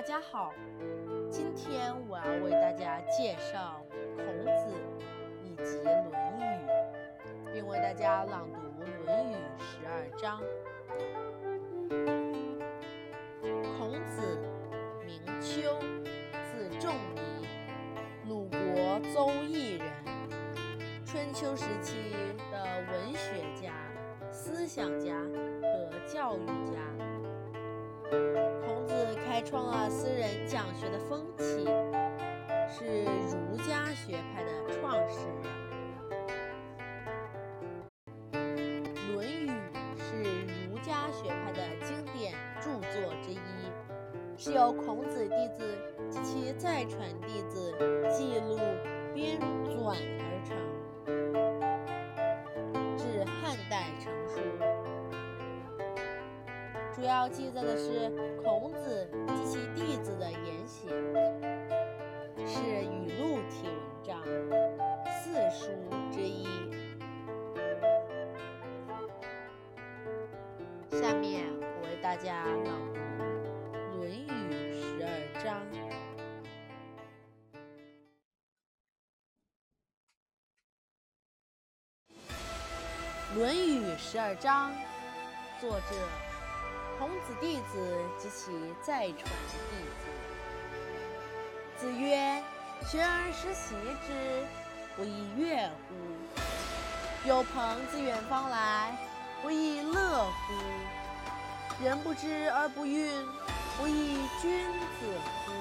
大家好，今天我要为大家介绍孔子以及《论语》，并为大家朗读《论语》十二章。孔子名丘，字仲尼，鲁国邹邑人，春秋时期的文学家、思想家和教育家。开创了私人讲学的风气，是儒家学派的创始人。《论语》是儒家学派的经典著作之一，是由孔子弟子及其再传弟子主要记载的是孔子及其弟子的言行，是语录体文章，四书之一。下面我为大家朗读《论语》十二章。《论语》十二章，作者。孔子弟子及其再传弟子。子曰：“学而时习之，不亦说乎？有朋自远方来，不亦乐乎？人不知而不愠，不亦君子乎？”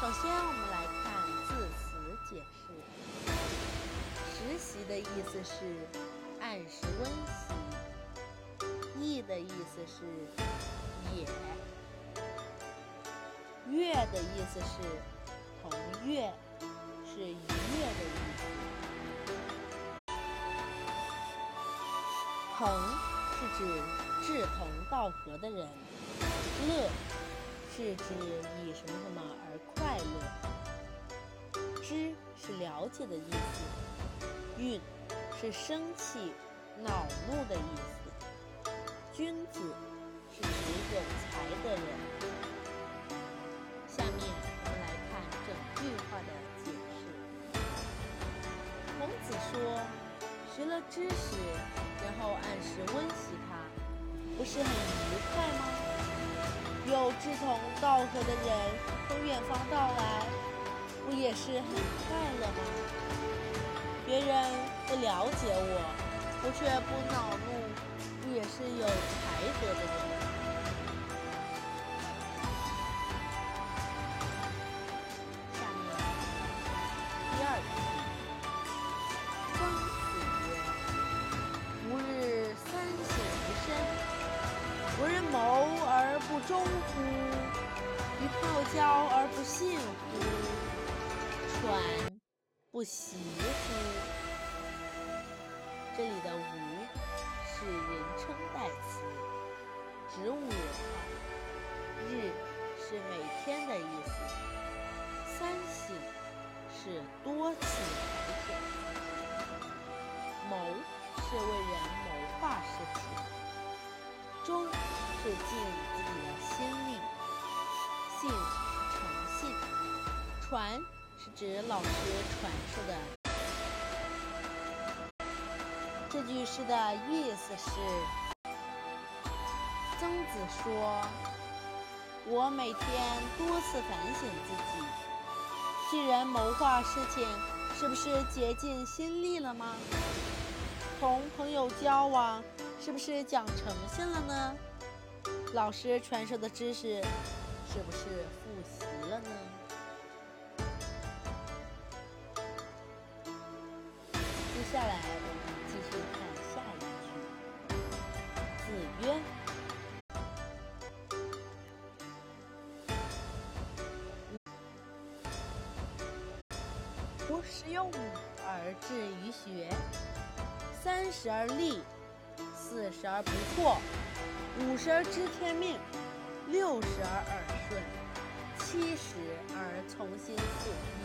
首先，我们来看字词解释。实习的意思是按时温习。意的意思是也，悦的意思是同悦，是愉悦的意思。朋是指志同道合的人，乐是指以什么什么而快乐，知是了解的意思，愠是生气、恼怒的意思。君子是指有才的人。下面我们来看整句话的解释。孔子说：“学了知识，然后按时温习它，不是很愉快吗？有志同道合的人从远方到来，不也是很快乐吗？别人不了解我，我却不恼怒。”也是有才德的人。下面第二题，曾子曰：“吾日三省吾身：为人谋而不忠乎？与好交而不信乎？传不习乎？”这里的“吾”。是人称代词，指我。日是每天的意思。三省是多次提醒。谋是为人谋划事情。忠是尽自己的心力。信是诚信。传是指老师传授的。这句诗的意思是：曾子说，我每天多次反省自己，替人谋划事情，是不是竭尽心力了吗？同朋友交往，是不是讲诚信了呢？老师传授的知识，是不是复习了呢？接下来。十有五而志于学，三十而立，四十而不惑，五十而知天命，六十而耳顺，七十而从心所欲，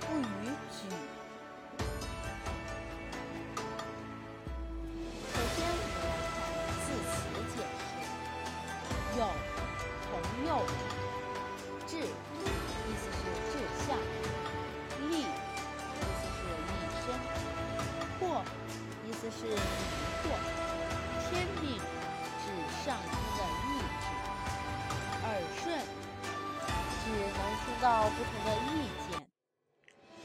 不逾矩。首先我们字词解释有同从右。志，意思是志向；思是迷惑。天命，指上天的意志；耳顺，指能听到不同的意见；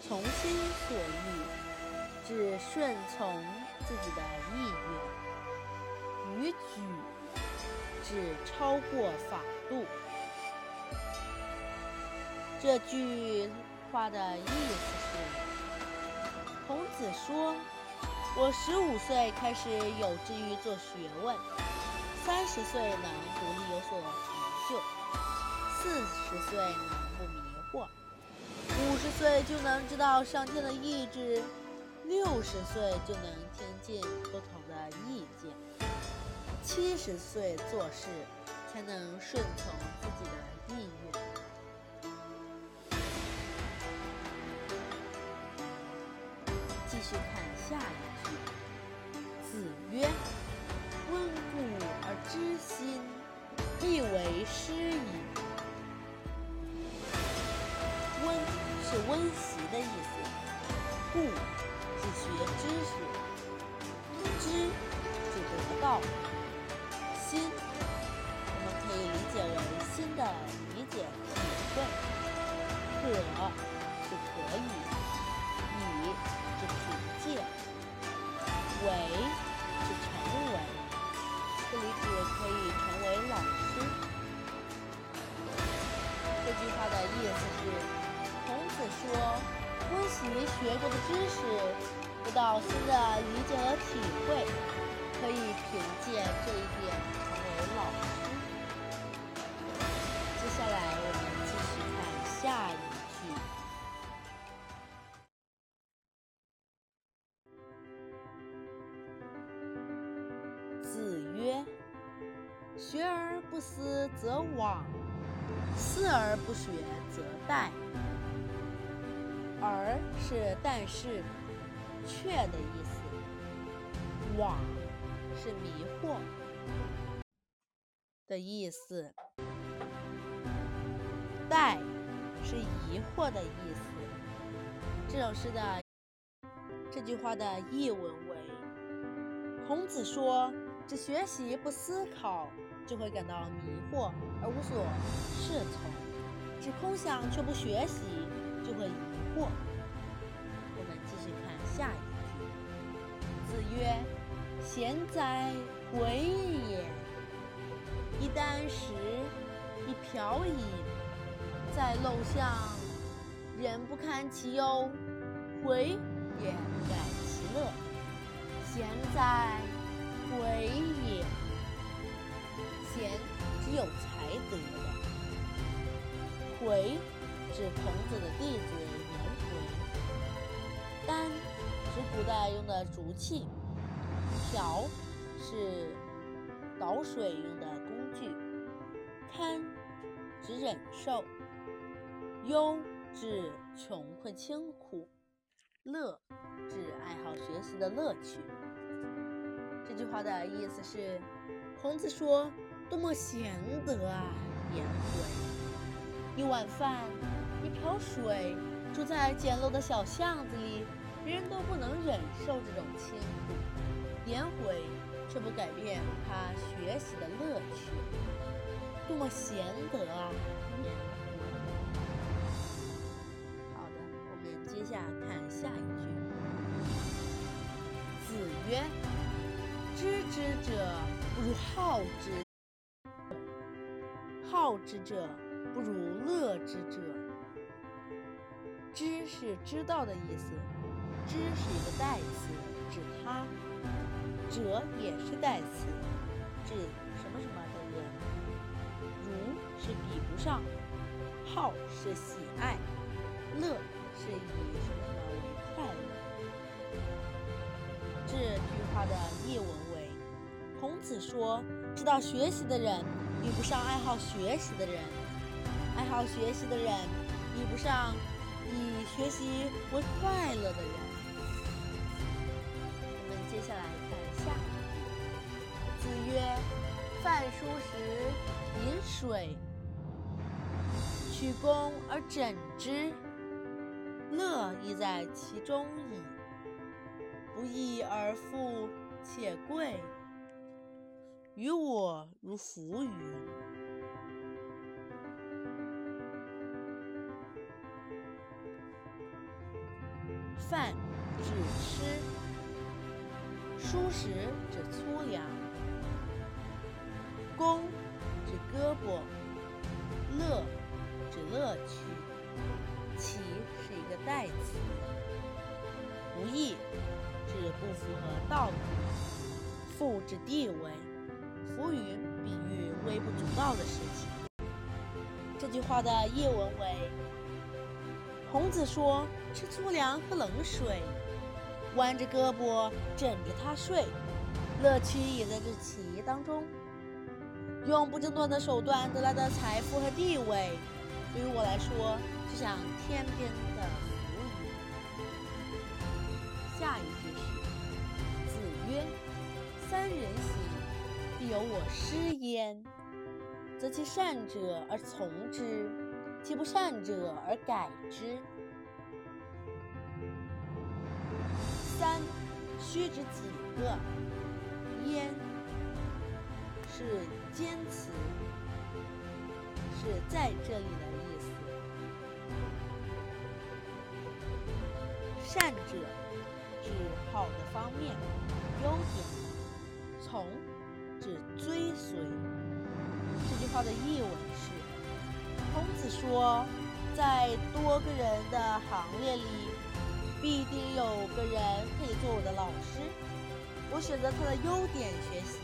从心所欲，指顺从自己的意愿；逾矩，指超过法度。这句话的意思是：孔子说，我十五岁开始有志于做学问，三十岁能独立有所成就，四十岁能不迷惑，五十岁就能知道上天的意志，六十岁就能听进不同的意见，七十岁做事才能顺从自己的是学知识，知是得到，心我们可以理解为新的理解体会，可是可以。以是凭借为是成为，这里指可以成为老师。这句话的意思是，习学过的知识，得到新的理解和体会，可以凭借这一点成为老师。接下来我们继续看下一句。子曰。学而不思则罔，思而不学则殆。而是但是，却的意思。罔是迷惑的意思。殆是疑惑的意思。这首诗的这句话的译文为：孔子说，只学习不思考。就会感到迷惑而无所适从，只空想却不学习，就会疑惑。我们继续看下一句：子曰：“贤哉，回也！一箪食，一瓢饮，在陋巷，人不堪其忧，回也不改其乐。贤哉，回也！”贤只有才指孔子的弟子颜回。箪是古代用的竹器，瓢是倒水用的工具。堪指忍受，忧指穷困清苦，乐指爱好学习的乐趣。这句话的意思是，孔子说。多么贤德啊，颜回！一碗饭，一瓢水，住在简陋的小巷子里，别人都不能忍受这种清苦，颜回却不改变他学习的乐趣。多么贤德啊，好的，我们接下看下一句。子曰：“知之者不如好之。”好之者不如乐之者。知是知道的意思，知是一个代词，指他；者也是代词，指什么什么的人。如是比不上，好是喜爱，乐是以什么什么为快乐。这句话的译文为：孔子说，知道学习的人。比不上爱好学习的人，爱好学习的人比不上以学习为快乐的人。我们接下来看下一句。子曰：“饭疏食饮水，曲肱而枕之，乐亦在其中矣。不义而富且贵，于我如浮云。饭指吃，蔬食指粗粮，肱指胳膊，乐指乐趣，其是一个代词，不义。指不符合道义，富指地位，浮云比喻微不足道的事情。这句话的译文为：孔子说吃粗粮喝冷水，弯着胳膊枕着它睡，乐趣也在这其当中。用不正当的手段得来的财富和地位，对于我来说就像天边的浮云。下一句是：“子。曰：三人行，必有我师焉。择其善者而从之，其不善者而改之。三，须指几个？焉，是兼词，是在这里的意思。善者，指好的方面。优点，从指追随。这句话的译文是：孔子说，在多个人的行列里，必定有个人可以做我的老师。我选择他的优点学习，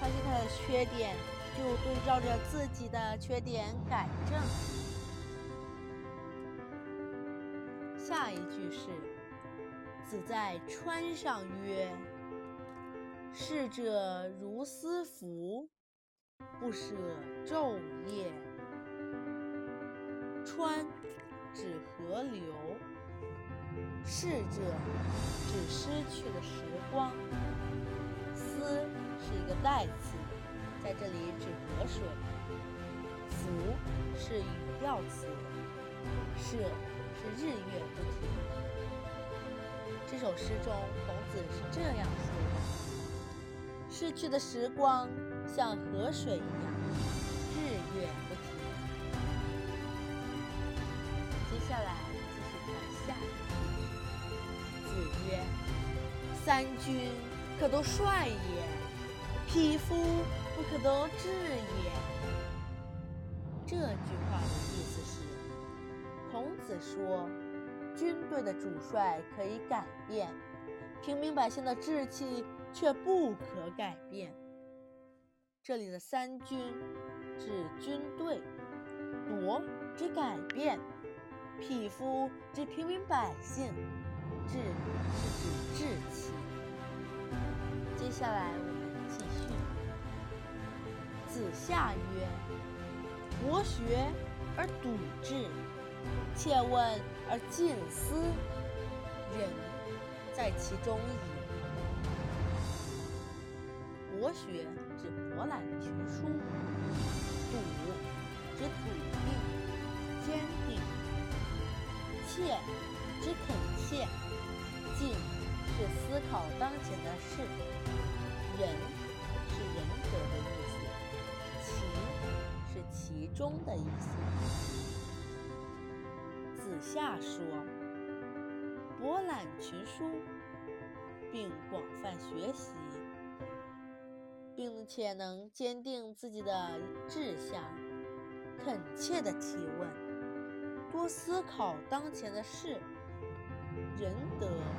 发现他的缺点，就对照着自己的缺点改正。下一句是：子在川上曰。逝者如斯夫，不舍昼夜。川指河流，逝者指失去的时光。思是一个代词，在这里指河水。浮是语调词，舍是日月不停。这首诗中，孔子是这样说的。逝去的时光像河水一样，三军可都帅也，匹夫不可都治也。”这句话的意思是，孔子说，军队的主帅可以改变，平民百姓的志气。却不可改变。这里的三军指军队，夺指改变，匹夫指平民百姓，志是指志气。接下来我们继续。子夏曰：“博学而笃志，切问而近思，仁在其中矣。”博学指博览群书，笃指笃定、坚定，切指恳切，尽是思考当前的事，仁是仁德的意思，其是其中的意思。子夏说：“博览群书，并广泛学习。”并且能坚定自己的志向，恳切的提问，多思考当前的事，仁德